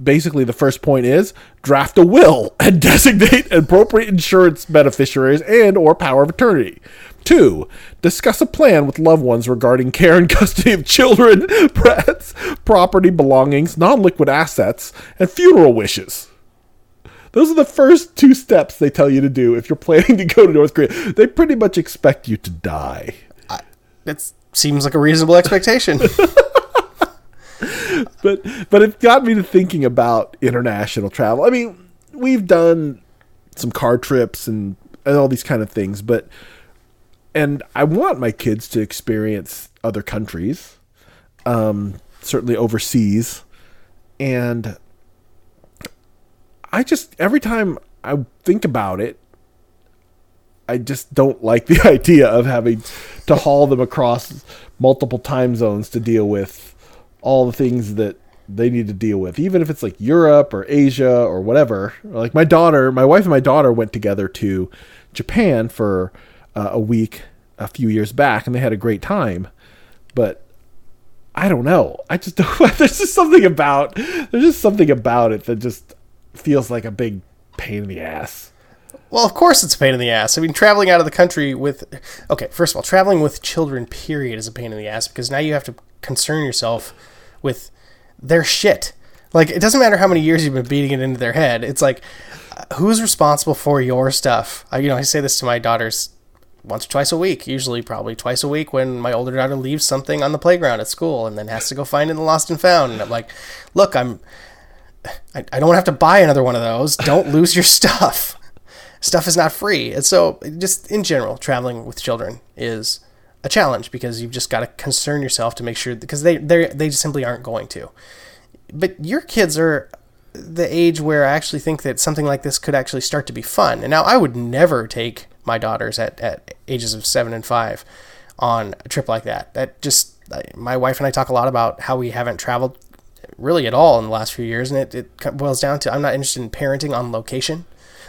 Basically, the first point is draft a will and designate appropriate insurance beneficiaries and or power of attorney. Two, discuss a plan with loved ones regarding care and custody of children, pets, property belongings, non-liquid assets, and funeral wishes. Those are the first two steps they tell you to do if you're planning to go to North Korea. They pretty much expect you to die. That seems like a reasonable expectation. but but it got me to thinking about international travel. I mean, we've done some car trips and, and all these kind of things, but and I want my kids to experience other countries, um, certainly overseas, and I just every time I think about it, I just don't like the idea of having to haul them across multiple time zones to deal with all the things that they need to deal with, even if it's like Europe or Asia or whatever. Like my daughter, my wife and my daughter went together to Japan for uh, a week a few years back, and they had a great time. But I don't know. I just don't. There's just something about. There's just something about it that just feels like a big pain in the ass. Well, of course it's a pain in the ass. I mean, traveling out of the country with okay, first of all, traveling with children period is a pain in the ass because now you have to concern yourself with their shit. Like it doesn't matter how many years you've been beating it into their head. It's like uh, who's responsible for your stuff? I, you know, I say this to my daughters once or twice a week, usually probably twice a week when my older daughter leaves something on the playground at school and then has to go find it in the lost and found. And I'm like, look, I'm I, I don't have to buy another one of those. Don't lose your stuff. Stuff is not free. And so, just in general, traveling with children is a challenge because you've just got to concern yourself to make sure because they they they simply aren't going to. But your kids are the age where I actually think that something like this could actually start to be fun. And now I would never take my daughters at, at ages of seven and five on a trip like that. That just my wife and I talk a lot about how we haven't traveled really at all in the last few years, and it, it boils down to I'm not interested in parenting on location.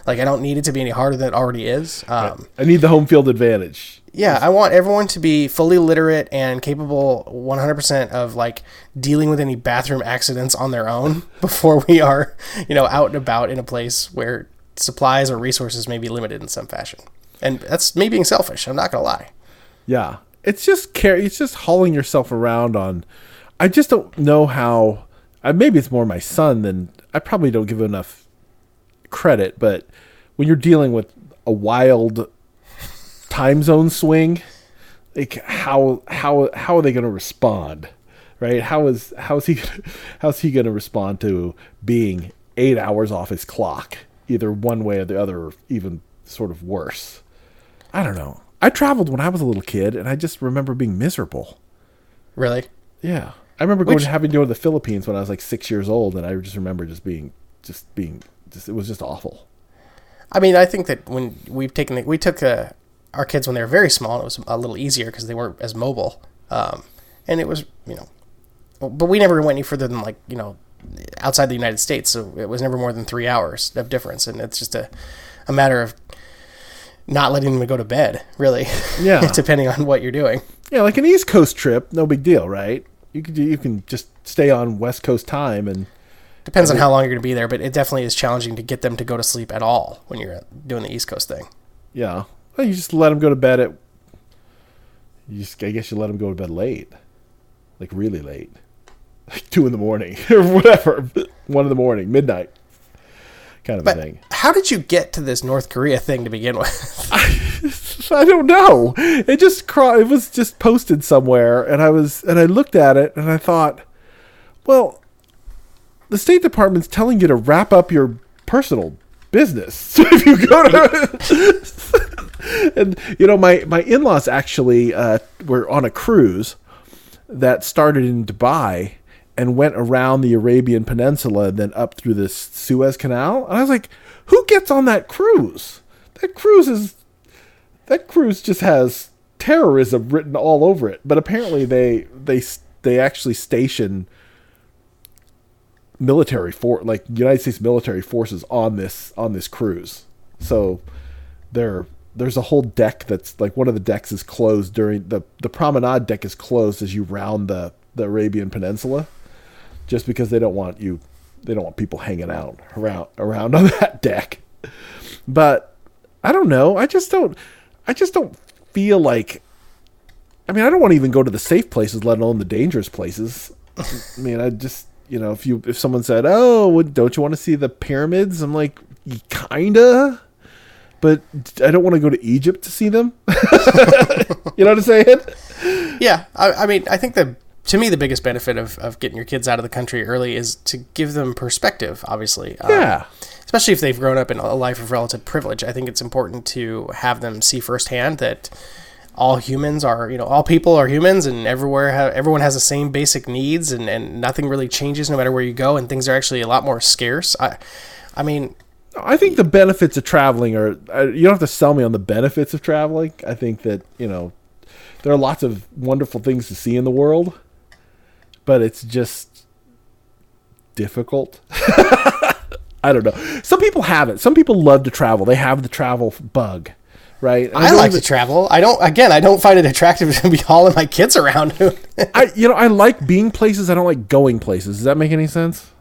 Like I don't need it to be any harder than it already is. Um, I need the home field advantage. Yeah, I want everyone to be fully literate and capable 100% of like dealing with any bathroom accidents on their own before we are, you know, out and about in a place where supplies or resources may be limited in some fashion. And that's me being selfish. I'm not gonna lie. Yeah, it's just care. It's just hauling yourself around on. I just don't know how I, maybe it's more my son than I probably don't give enough credit, but when you're dealing with a wild time zone swing, like how how how are they going to respond? Right? How is how is he how's he going to respond to being eight hours off his clock, either one way or the other, or even sort of worse? I don't know. I traveled when I was a little kid, and I just remember being miserable. Really? Yeah, I remember going Which- to having to go to the Philippines when I was like six years old, and I just remember just being just being just it was just awful. I mean, I think that when we've taken the, we took uh, our kids when they were very small, it was a little easier because they weren't as mobile, um, and it was you know, but we never went any further than like you know, outside the United States, so it was never more than three hours of difference, and it's just a, a matter of not letting them go to bed, really. Yeah. depending on what you're doing. Yeah, like an East Coast trip, no big deal, right? You could you can just stay on West Coast time and Depends on how long you're going to be there, but it definitely is challenging to get them to go to sleep at all when you're doing the East Coast thing. yeah, well, you just let them go to bed at. You just, I guess you let them go to bed late, like really late, like two in the morning or whatever, one in the morning, midnight, kind of But a thing. how did you get to this North Korea thing to begin with? I don't know. It just cro- it was just posted somewhere, and I was and I looked at it and I thought, well, the State Department's telling you to wrap up your personal business. So if you go to and you know my my in laws actually uh, were on a cruise that started in Dubai and went around the Arabian Peninsula and then up through this Suez Canal. And I was like, who gets on that cruise? That cruise is that cruise just has terrorism written all over it. But apparently they they they actually station military for like United States military forces on this on this cruise. So there there's a whole deck that's like one of the decks is closed during the the promenade deck is closed as you round the the Arabian Peninsula just because they don't want you they don't want people hanging out around around on that deck. But I don't know. I just don't I just don't feel like I mean, I don't want to even go to the safe places, let alone the dangerous places. I mean, I just, you know, if you if someone said, "Oh, don't you want to see the pyramids?" I'm like, "Kinda." But I don't want to go to Egypt to see them. you know what I'm saying? Yeah, I, I mean, I think the to me the biggest benefit of, of getting your kids out of the country early is to give them perspective. Obviously, Um, Yeah. especially if they've grown up in a life of relative privilege. I think it's important to have them see firsthand that all humans are, you know, all people are humans, and everywhere ha- everyone has the same basic needs, and, and nothing really changes no matter where you go, and things are actually a lot more scarce. I, I mean, I think the benefits of traveling are uh, you don't have to sell me on the benefits of traveling. I think that, you know, there are lots of wonderful things to see in the world, but it's just difficult. I don't know. Some people have it. Some people love to travel. They have the travel bug, right? And I don't like even- to travel. I don't. Again, I don't find it attractive to be hauling my kids around. I you know, I like being places. I don't like going places. Does that make any sense?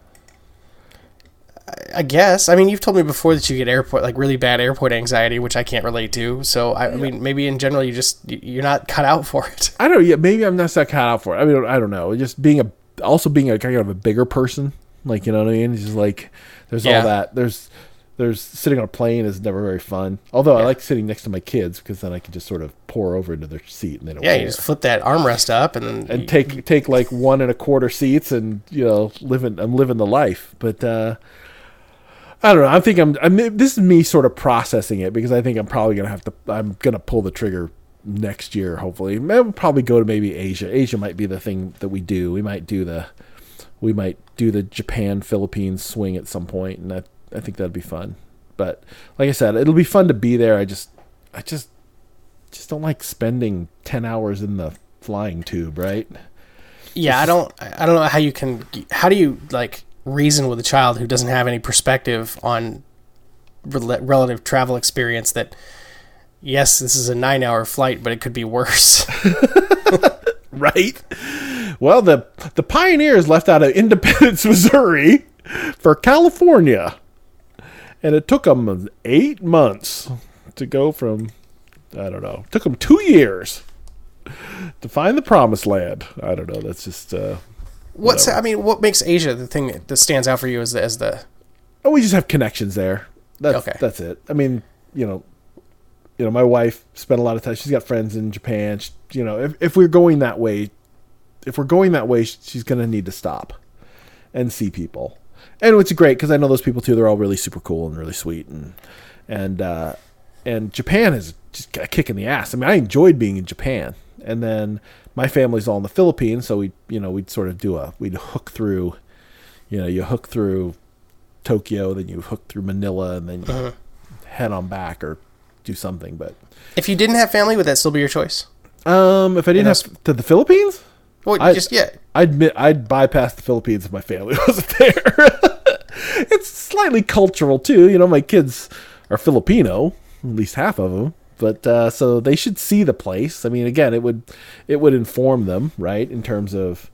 I guess. I mean, you've told me before that you get airport like really bad airport anxiety, which I can't relate to. So I, I mean, maybe in general, you just you're not cut out for it. I don't know. Yeah, maybe I'm not that cut out for it. I mean, I don't know. Just being a, also being a kind of a bigger person, like you know what I mean. It's just like there's Yeah. all that. There's there's sitting on a plane is never very fun. Although I like sitting next to my kids because then I can just sort of pour over into their seat and they don't Yeah, care. you just flip that armrest up and, and take take like one and a quarter seats and you know living I'm living the life. But uh I don't know. I think I'm. I'm. This is me sort of processing it because I think I'm probably gonna have to. I'm gonna pull the trigger next year. Hopefully, Maybe we'll probably go to maybe Asia. Asia might be the thing that we do. We might do the. We might do the Japan Philippines swing at some point, and I I think that'd be fun. But like I said, it'll be fun to be there. I just I just just don't like spending ten hours in the flying tube. Right. yeah, I don't. I don't know how you can. How do you like reason with a child who doesn't have any perspective on rel- relative travel experience that? Yes, this is a nine-hour flight, but it could be worse. right? Well, the the pioneers left out of Independence, Missouri, for California, and it took them eight months to go from I don't know. Took them two years to find the promised land. I don't know. That's just uh, What's Whatever. I mean, what makes Asia the thing that, stands out for you as the, as the oh, we just have connections there. That's Okay. that's it. I mean, you know, you know, my wife spent a lot of time. She's got friends in Japan. She, you know, if if we're going that way, if we're going that way, she's going to need to stop and see people. And it's great because I know those people too. They're all really super cool and really sweet, and and uh, and Japan is just a kick in the ass. I mean, I enjoyed being in Japan, and then my family's all in the Philippines, so we you know we'd sort of do a we'd hook through, you know, you hook through Tokyo, then you hook through Manila, and then you uh-huh. head on back or do something. But if you didn't have family, would that still be your choice? Um, if I didn't have to the Philippines, well, I'd, just yeah, I'd admit I'd bypass the Philippines if my family wasn't there. it's slightly cultural too. You know, my kids are Filipino, at least half of them. But uh, so they should see the place. I mean, again, it would it would inform them, right, in terms of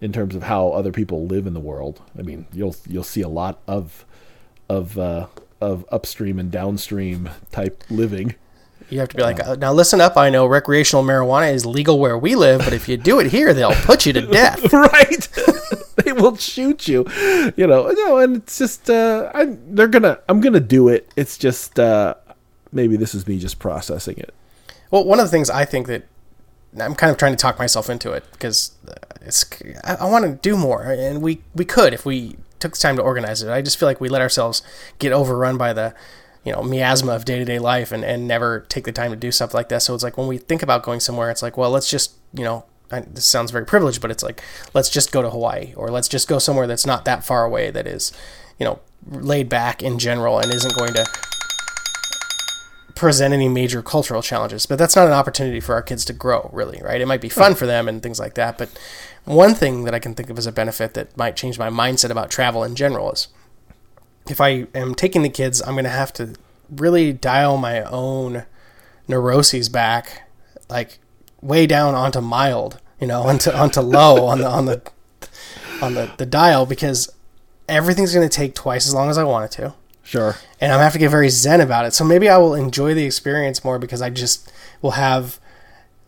in terms of how other people live in the world. I mean, you'll you'll see a lot of of uh, of upstream and downstream type living. You have to be like, uh, now listen up. I know recreational marijuana is legal where we live, but if you do it here, they'll put you to death. right? they will shoot you. You know, no, and it's just uh, I they're gonna I'm gonna do it. It's just uh, maybe this is me just processing it. Well, one of the things I think that I'm kind of trying to talk myself into it because uh, it's I, I want to do more, and we we could if we took the time to organize it. I just feel like we let ourselves get overrun by the you know miasma of day-to-day life and, and never take the time to do stuff like that so it's like when we think about going somewhere it's like well let's just you know I, this sounds very privileged but it's like let's just go to hawaii or let's just go somewhere that's not that far away that is you know laid back in general and isn't going to present any major cultural challenges but that's not an opportunity for our kids to grow really right it might be fun for them and things like that but one thing that i can think of as a benefit that might change my mindset about travel in general is if I am taking the kids, I'm going to have to really dial my own neuroses back, like way down onto mild, you know, onto onto low on the on the on the, the dial because everything's going to take twice as long as I want it to. Sure. And I'm going to have to get very zen about it. So maybe I will enjoy the experience more because I just will have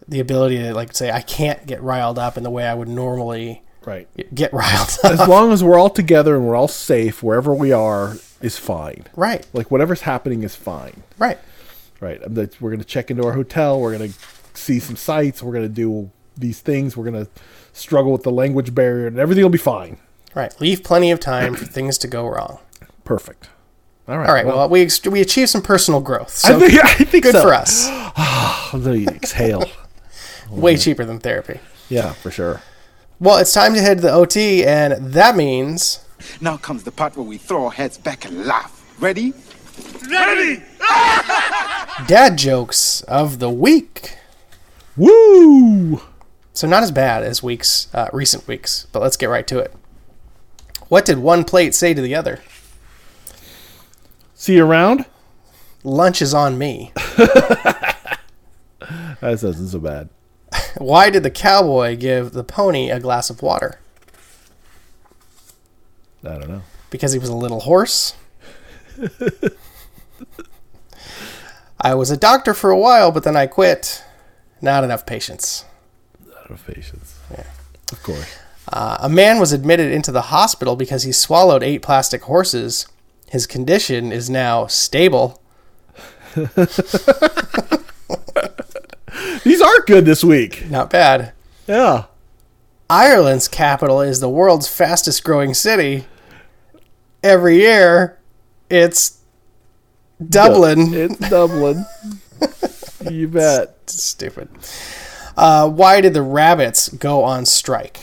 the ability to like say I can't get riled up in the way I would normally right. get riled up. as long as we're all together and we're all safe wherever we are is fine. Right. Like whatever's happening is fine. Right. Right. We're going to check into our hotel. We're going to see some sights. We're going to do these things. We're going to struggle with the language barrier and everything will be fine. Right. Leave plenty of time for things to go wrong. Perfect all right. All right. Well, well we we achieved some personal growth. So I think, I think good so. for us. Let me exhale. Way cheaper than therapy. Yeah, for sure. Well, it's time to head to the OT, and that means. Now comes the part where we throw our heads back and laugh. Ready? Ready! Dad jokes of the week. Woo! So, not as bad as weeks, uh, recent weeks, but let's get right to it. What did one plate say to the other? See you around? Lunch is on me. that isn't so bad. Why did the cowboy give the pony a glass of water? I don't know. Because he was a little horse. I was a doctor for a while, but then I quit. Not enough patience. Not enough patience. Yeah. Of course. Uh, a man was admitted into the hospital because he swallowed eight plastic horses. His condition is now stable. These are good this week. Not bad. Yeah. Ireland's capital is the world's fastest growing city. Every year, it's Dublin. It's Dublin. you bet. It's stupid. Uh, why did the rabbits go on strike?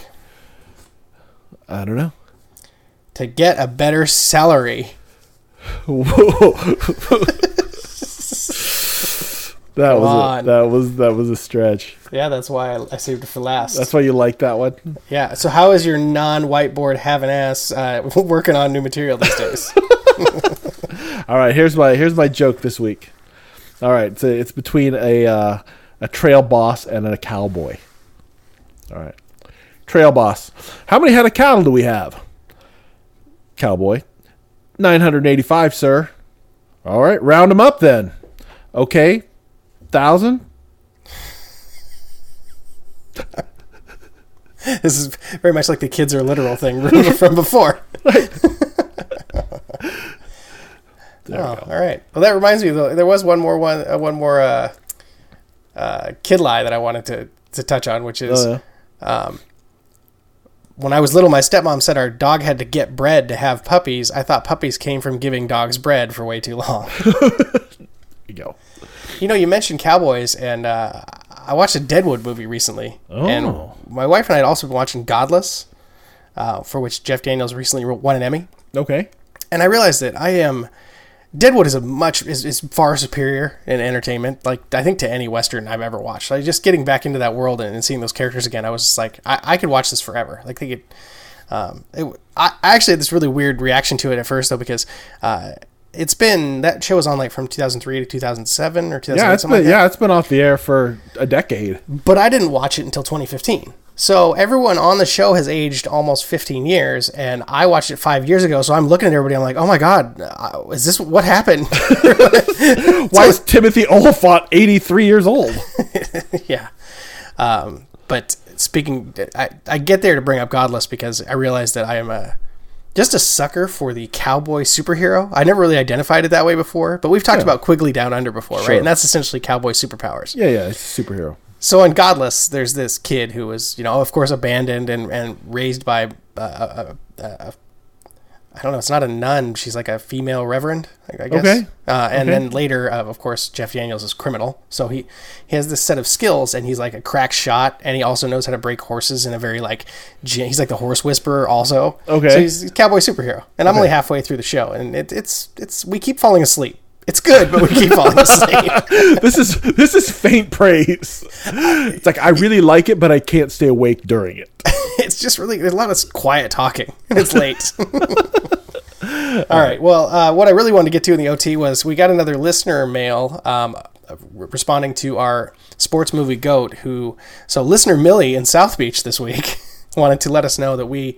I don't know. To get a better salary. Whoa. That was a, that was that was a stretch. Yeah, that's why I, I, saved it for last. That's why you like that one. Yeah. So how is your non-whiteboard having ass uh, working on new material these days? All right. Here's my here's my joke this week. All right. So it's between a uh, a trail boss and a cowboy. All right. Trail boss. How many head of cattle do we have? Cowboy. 985, sir. All right. Round them up then. Okay thousand. this is very much like the kids are literal thing from before. There we Oh, go. all right. Well, that reminds me. Though, there was one more one uh, one more uh, uh, kid lie that I wanted to to touch on, which is Oh, yeah. When I was little, my stepmom said our dog had to get bread to have puppies. I thought puppies came from giving dogs bread for way too long. There you go. you know, you mentioned cowboys, and uh, I watched a Deadwood movie recently, and Oh. my wife and I had also been watching Godless, uh, for which Jeff Daniels recently won an Emmy. Okay. and I realized that I am Deadwood is a much is, is far superior in entertainment. Like I think to any western I've ever watched. Like just getting back into that world and, and seeing those characters again, I was just like, I, I could watch this forever. Like they could. Um, it, I, I actually had this really weird reaction to it at first though because uh, it's been that show was on like from 2003 to 2007 or 2008 Yeah, it's something been like yeah, it's been off the air for a decade. But I didn't watch it until 2015. So everyone on the show has aged almost 15 years, and I watched it five years ago. So I'm looking at everybody. I'm like, oh my god, uh, is this what happened? Why is Timothy Olyphant 83 years old? yeah. Um, but speaking, I, I get there to bring up Godless because I realize that I am a just a sucker for the cowboy superhero. I never really identified it that way before, but we've talked about Quigley Down Under before, Sure. right? And that's essentially cowboy superpowers. Yeah, yeah, it's a superhero. So in Godless, there's this kid who was, you know, of course, abandoned and, and raised by, uh, a, a, a, I don't know, it's not a nun. She's like a female reverend, I I guess. Okay. Uh, and Okay. then later, uh, of course, Jeff Daniels is criminal. So he, he has this set of skills and he's like a crack shot and he also knows how to break horses in a very like, he's like the horse whisperer also. Okay. So he's a cowboy superhero. And I'm only halfway through the show and it, it's, it's, we keep falling asleep. It's good, but we keep falling asleep. this is this is faint praise. It's like I really like it, but I can't stay awake during it. it's just really there's a lot of quiet talking it's late all right well uh, what i really wanted to get to in the ot was we got another listener mail um, responding to our sports movie goat who so listener millie in south beach this week wanted to let us know that we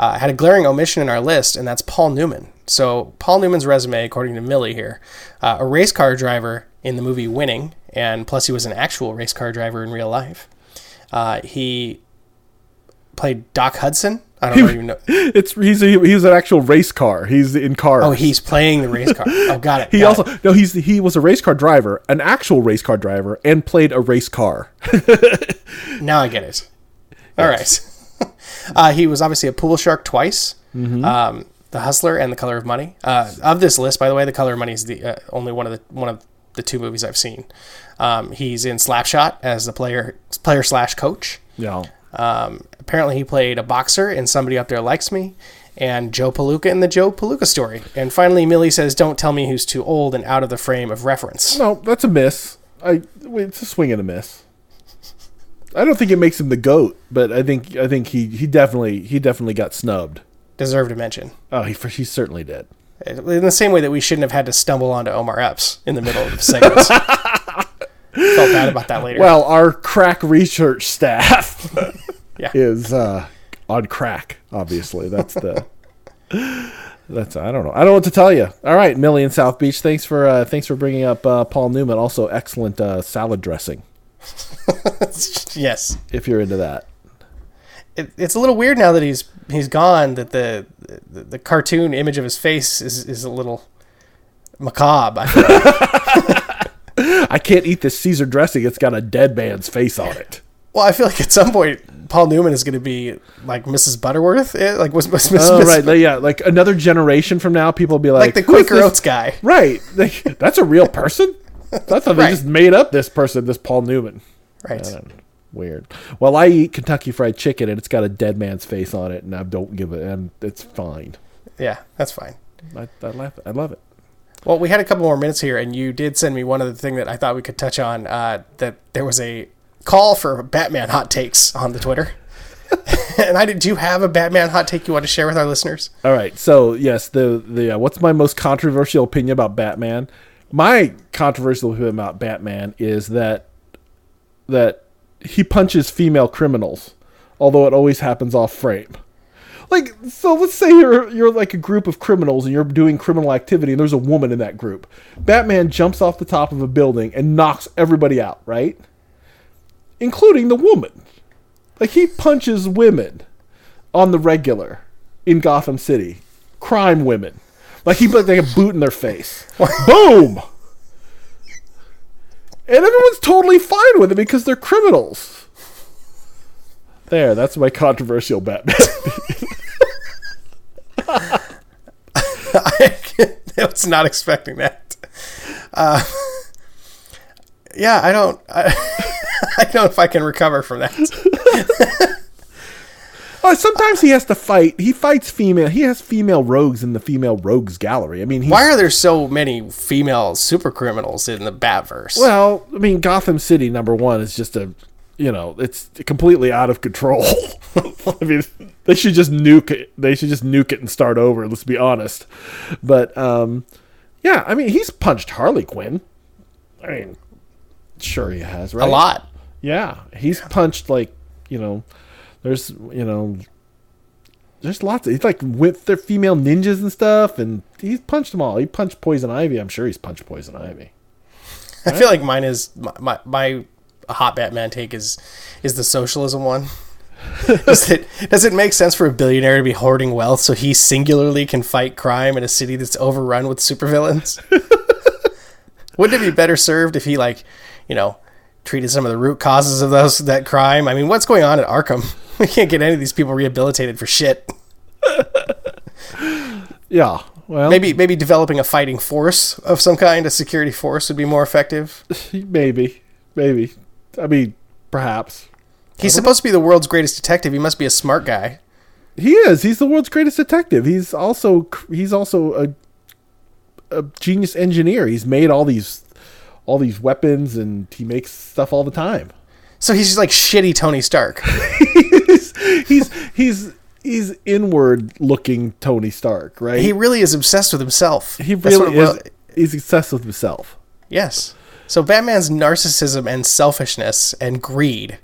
uh, had a glaring omission in our list and that's paul newman so paul newman's resume according to millie here uh, a race car driver in the movie winning and plus he was an actual race car driver in real life uh, he played Doc Hudson. I don't even know. It's he's a, he's an actual race car. He's in cars. Oh, he's playing the race car. Oh, got it. he got also it. no he's he was a race car driver, an actual race car driver, and played a race car. now I get it. All right. uh, he was obviously a pool shark twice. Mm-hmm. Um, the Hustler and The Color of Money. Uh, of this list, by the way, The Color of Money is the uh, only one of the one of the two movies I've seen. Um, he's in Slapshot as the player player slash coach. Yeah. Um, apparently, he played a boxer in Somebody Up There Likes Me, and Joe Palooka in the Joe Palooka story. And finally, Millie says, "Don't tell me who's too old and out of the frame of reference." No, that's a miss. I it's a swing and a miss. I don't think it makes him the goat, but I think I think he he definitely he definitely got snubbed. Deserve to mention. Oh, he he certainly did. In the same way that we shouldn't have had to stumble onto Omar Epps in the middle of the segments. Felt bad about that later. Well, our crack research staff Yeah. is uh, on crack. Obviously, that's the. That's I don't know. I don't know what to tell you. All right, Millie in South Beach. Thanks for uh, thanks for bringing up uh, Paul Newman. Also, excellent uh, salad dressing yes, if you're into that. it, it's a little weird now that he's he's gone. That the the, the cartoon image of his face is is a little macabre. I. I can't eat this Caesar dressing. It's got a dead man's face on it. well, I feel like at some point Paul Newman is going to be like Mrs. Butterworth. eh? Like was Miss, Miss, Oh right, yeah. Like another generation from now, people will be like like, the Quaker this?" Oats guy. Right, like, that's a real person. I thought they Right. just made up this person, this Paul Newman. Right. Weird. Well, I eat Kentucky Fried Chicken, and it's got a dead man's face on it, and I don't give it, and it's fine. Yeah, that's fine. I, I laugh. I love it. Well, we had a couple more minutes here, and you did send me one other thing that I thought we could touch on. Uh, that there was a call for Batman hot takes on the Twitter, and I did. Do you have a Batman hot take you want to share with our listeners? All right. So yes, the the uh, what's my most controversial opinion about Batman? My controversial opinion about Batman is that that he punches female criminals, although it always happens off frame. Like so, let's say you're you're like a group of criminals and you're doing criminal activity, and there's a woman in that group. Batman jumps off the top of a building and knocks everybody out, right? Including the woman. Like he punches women on the regular in Gotham City. Crime women. Like he put like a boot in their face. Boom. And everyone's totally fine with it because they're criminals. There, that's my controversial Batman. I was not expecting that. Uh, yeah, I don't. I, I don't know if I can recover from that. Oh, sometimes he has to fight. He fights female. He has female rogues in the female rogues gallery. I mean, Why are there so many female super criminals in the Batverse? well, I mean, Gotham City number one is just a, you know, it's completely out of control. I mean, they should just nuke it. They should just nuke it and start over. Let's be honest. But um, yeah, I mean, he's punched Harley Quinn. I mean, sure he has, right? a lot. Yeah, he's punched like you know, there's you know, there's lots. Of, he's like with their female ninjas and stuff, and he's punched them all. He punched Poison Ivy. I'm sure he's punched Poison Ivy. I feel like mine is my, my, my hot Batman take is is the socialism one. does it does it make sense for a billionaire to be hoarding wealth so he singularly can fight crime in a city that's overrun with supervillains? Wouldn't it be better served if he like, you know, treated some of the root causes of those that crime? I mean, what's going on at Arkham? We can't get any of these people rehabilitated for shit. Yeah, well, Maybe maybe developing a fighting force of some kind, a security force would be more effective. maybe, maybe. I mean, perhaps He's supposed to be the world's greatest detective. He must be a smart guy. he is. He's the world's greatest detective. He's also he's also a a genius engineer. He's made all these all these weapons, and he makes stuff all the time. So he's just like shitty Tony Stark. He's he's he's he's inward looking Tony Stark, right? He really is obsessed with himself. He really is. He's obsessed with himself. Yes. So Batman's narcissism and selfishness and greed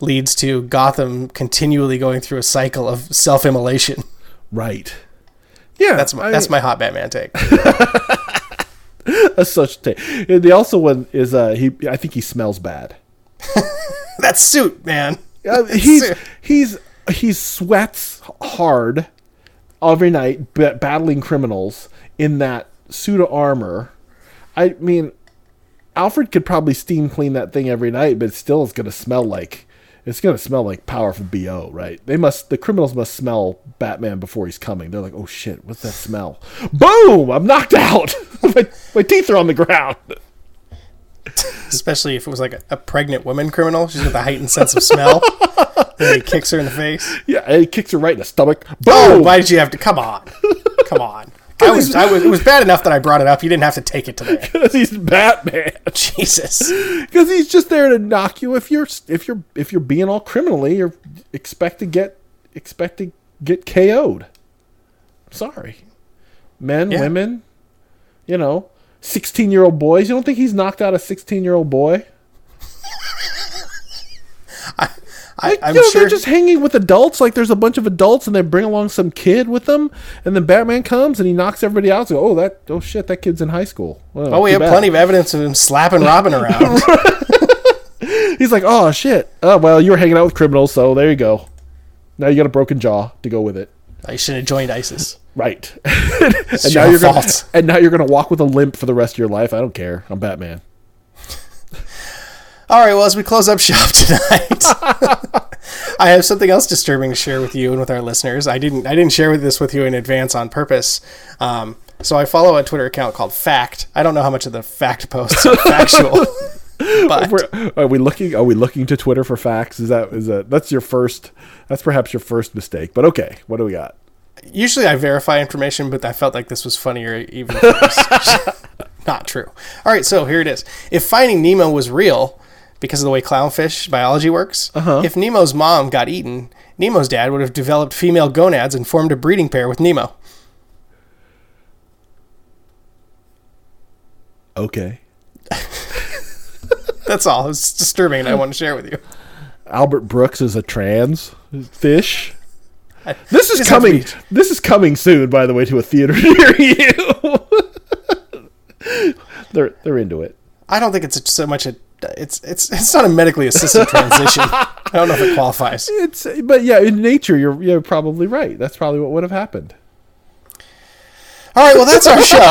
leads to Gotham continually going through a cycle of self-immolation. Right. Yeah, That's my I that's my hot Batman take. that's such. ta the also one is uh he. I think he smells bad. that suit, man. Uh, he's he's he sweats hard every night ba- battling criminals in that suit of armor. I mean, Alfred could probably steam clean that thing every night, but it still is going to smell like it's going to smell like powerful bo. Right? They must the criminals must smell Batman before he's coming. They're like, oh shit, what's that smell? Boom! I'm knocked out. my, my teeth are on the ground. Especially if it was like a, a pregnant woman criminal. She's got the heightened sense of smell. and he kicks her in the face. Yeah, and he kicks her right in the stomach. Oh, Boom! why did you have to? Come on, come on. I was, I was. It was bad enough that I brought it up. You didn't have to take it today. Because he's Batman. Jesus. because he's just there to knock you if you're if you're if you're being all criminally you're expect to get expect to get KO'd. Sorry, men, Yeah. women, you know, sixteen year old boys. You don't think he's knocked out a sixteen year old boy? I, Like, I'm you know, sure. they're just hanging with adults. Like there's a bunch of adults, and they bring along some kid with them, and then Batman comes and he knocks everybody out. So, oh, that oh shit, that kid's in high school. Well, oh, we have bad. plenty of evidence of him slapping Robin around. He's like, oh shit. Oh well, you were hanging out with criminals, so there you go. Now you got a broken jaw to go with it. I should have joined ISIS. Right. and now you're gonna and now you're gonna walk with a limp for the rest of your life. I don't care. I'm Batman. All right. Well, as we close up shop tonight, I have something else disturbing to share with you and with our listeners. I didn't. I didn't share this with you in advance on purpose. Um, so I follow a Twitter account called Fact. I don't know how much of the fact posts are factual, but We're, are we looking? Are we looking to Twitter for facts? Is that is that that's your first? That's perhaps your first mistake. But okay, what do we got? Usually I verify information, but I felt like this was funnier even if it was not true. All right, so here it is. If Finding Nemo was real, because of the way clownfish biology works, uh-huh. if Nemo's mom got eaten, Nemo's dad would have developed female gonads and formed a breeding pair with Nemo. Okay. That's all. It's disturbing, and I want to share with you. Albert Brooks is a trans fish. This is just have to coming. This is coming soon, by the way, to a theater near you. they're they're into it. I don't think it's so much a. It's it's it's not a medically assisted transition. I don't know if it qualifies. It's but yeah, in nature, you're you're probably right. That's probably what would have happened. All right, well that's our show.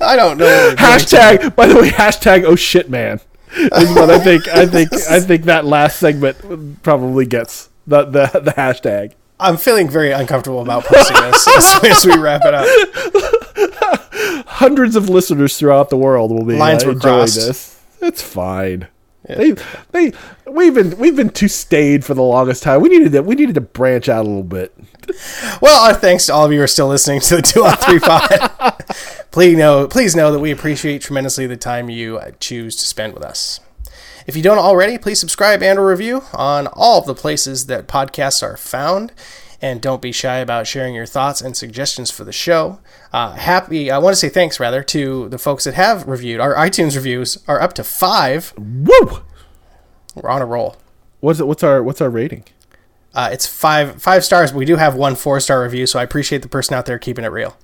I don't know. what we're doing Hashtag. By the way, hashtag. Oh shit, man. Is what I think. I think. I think that last segment probably gets the the, the hashtag. I'm feeling very uncomfortable about posting this as, as we wrap it up. Hundreds of listeners throughout the world will be Lines uh, were enjoying crossed. this. It's fine. They, they, we've been we've been too staid for the longest time. We needed to we needed to branch out a little bit. Well, our thanks to all of you who are still listening to the two on three pod. please know, please know that we appreciate tremendously the time you choose to spend with us. If you don't already, please subscribe and review on all of the places that podcasts are found. And don't be shy about sharing your thoughts and suggestions for the show. Uh, happy, I want to say thanks rather to the folks that have reviewed. Our iTunes reviews are up to five. Woo! We're on a roll. What's it? What's our what's our rating? Uh, it's five five stars, but we do have one four star review, so I appreciate the person out there keeping it real.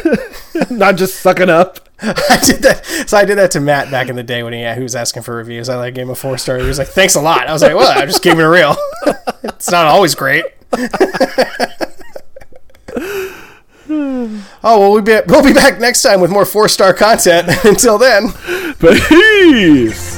Not just sucking up. I did that. So I did that to Matt back in the day when he, he was asking for reviews. I like gave him a four star. He was like, "Thanks a lot." I was like, "Well, I'm just keeping it a real. it's not always great." oh well, we'll be we'll be back next time with more four star content. Until then. Peace.